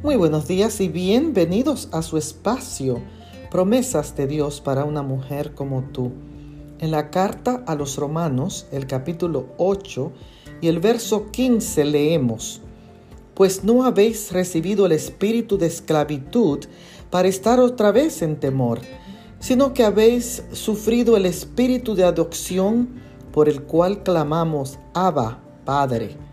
Muy buenos días y bienvenidos a su espacio, promesas de Dios para una mujer como tú. En la carta a los romanos, el capítulo 8 y el verso 15 leemos, pues no habéis recibido el espíritu de esclavitud para estar otra vez en temor, sino que habéis sufrido el espíritu de adopción por el cual clamamos, Abba, Padre.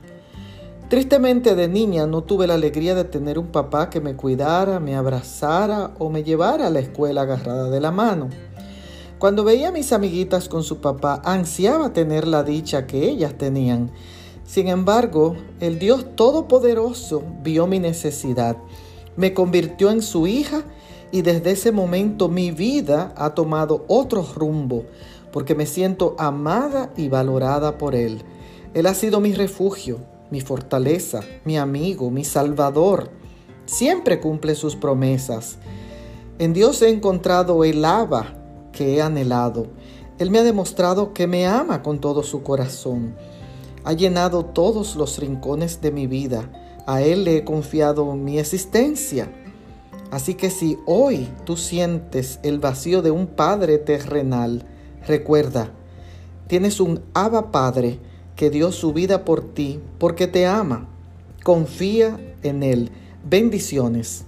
Tristemente de niña no tuve la alegría de tener un papá que me cuidara, me abrazara o me llevara a la escuela agarrada de la mano. Cuando veía a mis amiguitas con su papá, ansiaba tener la dicha que ellas tenían. Sin embargo, el Dios Todopoderoso vio mi necesidad, me convirtió en su hija y desde ese momento mi vida ha tomado otro rumbo, porque me siento amada y valorada por Él. Él ha sido mi refugio, mi fortaleza, mi amigo, mi salvador. Siempre cumple sus promesas. En Dios he encontrado el lava que he anhelado. Él me ha demostrado que me ama con todo su corazón. Ha llenado todos los rincones de mi vida. A Él le he confiado mi existencia. Así que si hoy tú sientes el vacío de un Padre terrenal, recuerda, tienes un Abba Padre que dio su vida por ti porque te ama. Confía en Él. Bendiciones.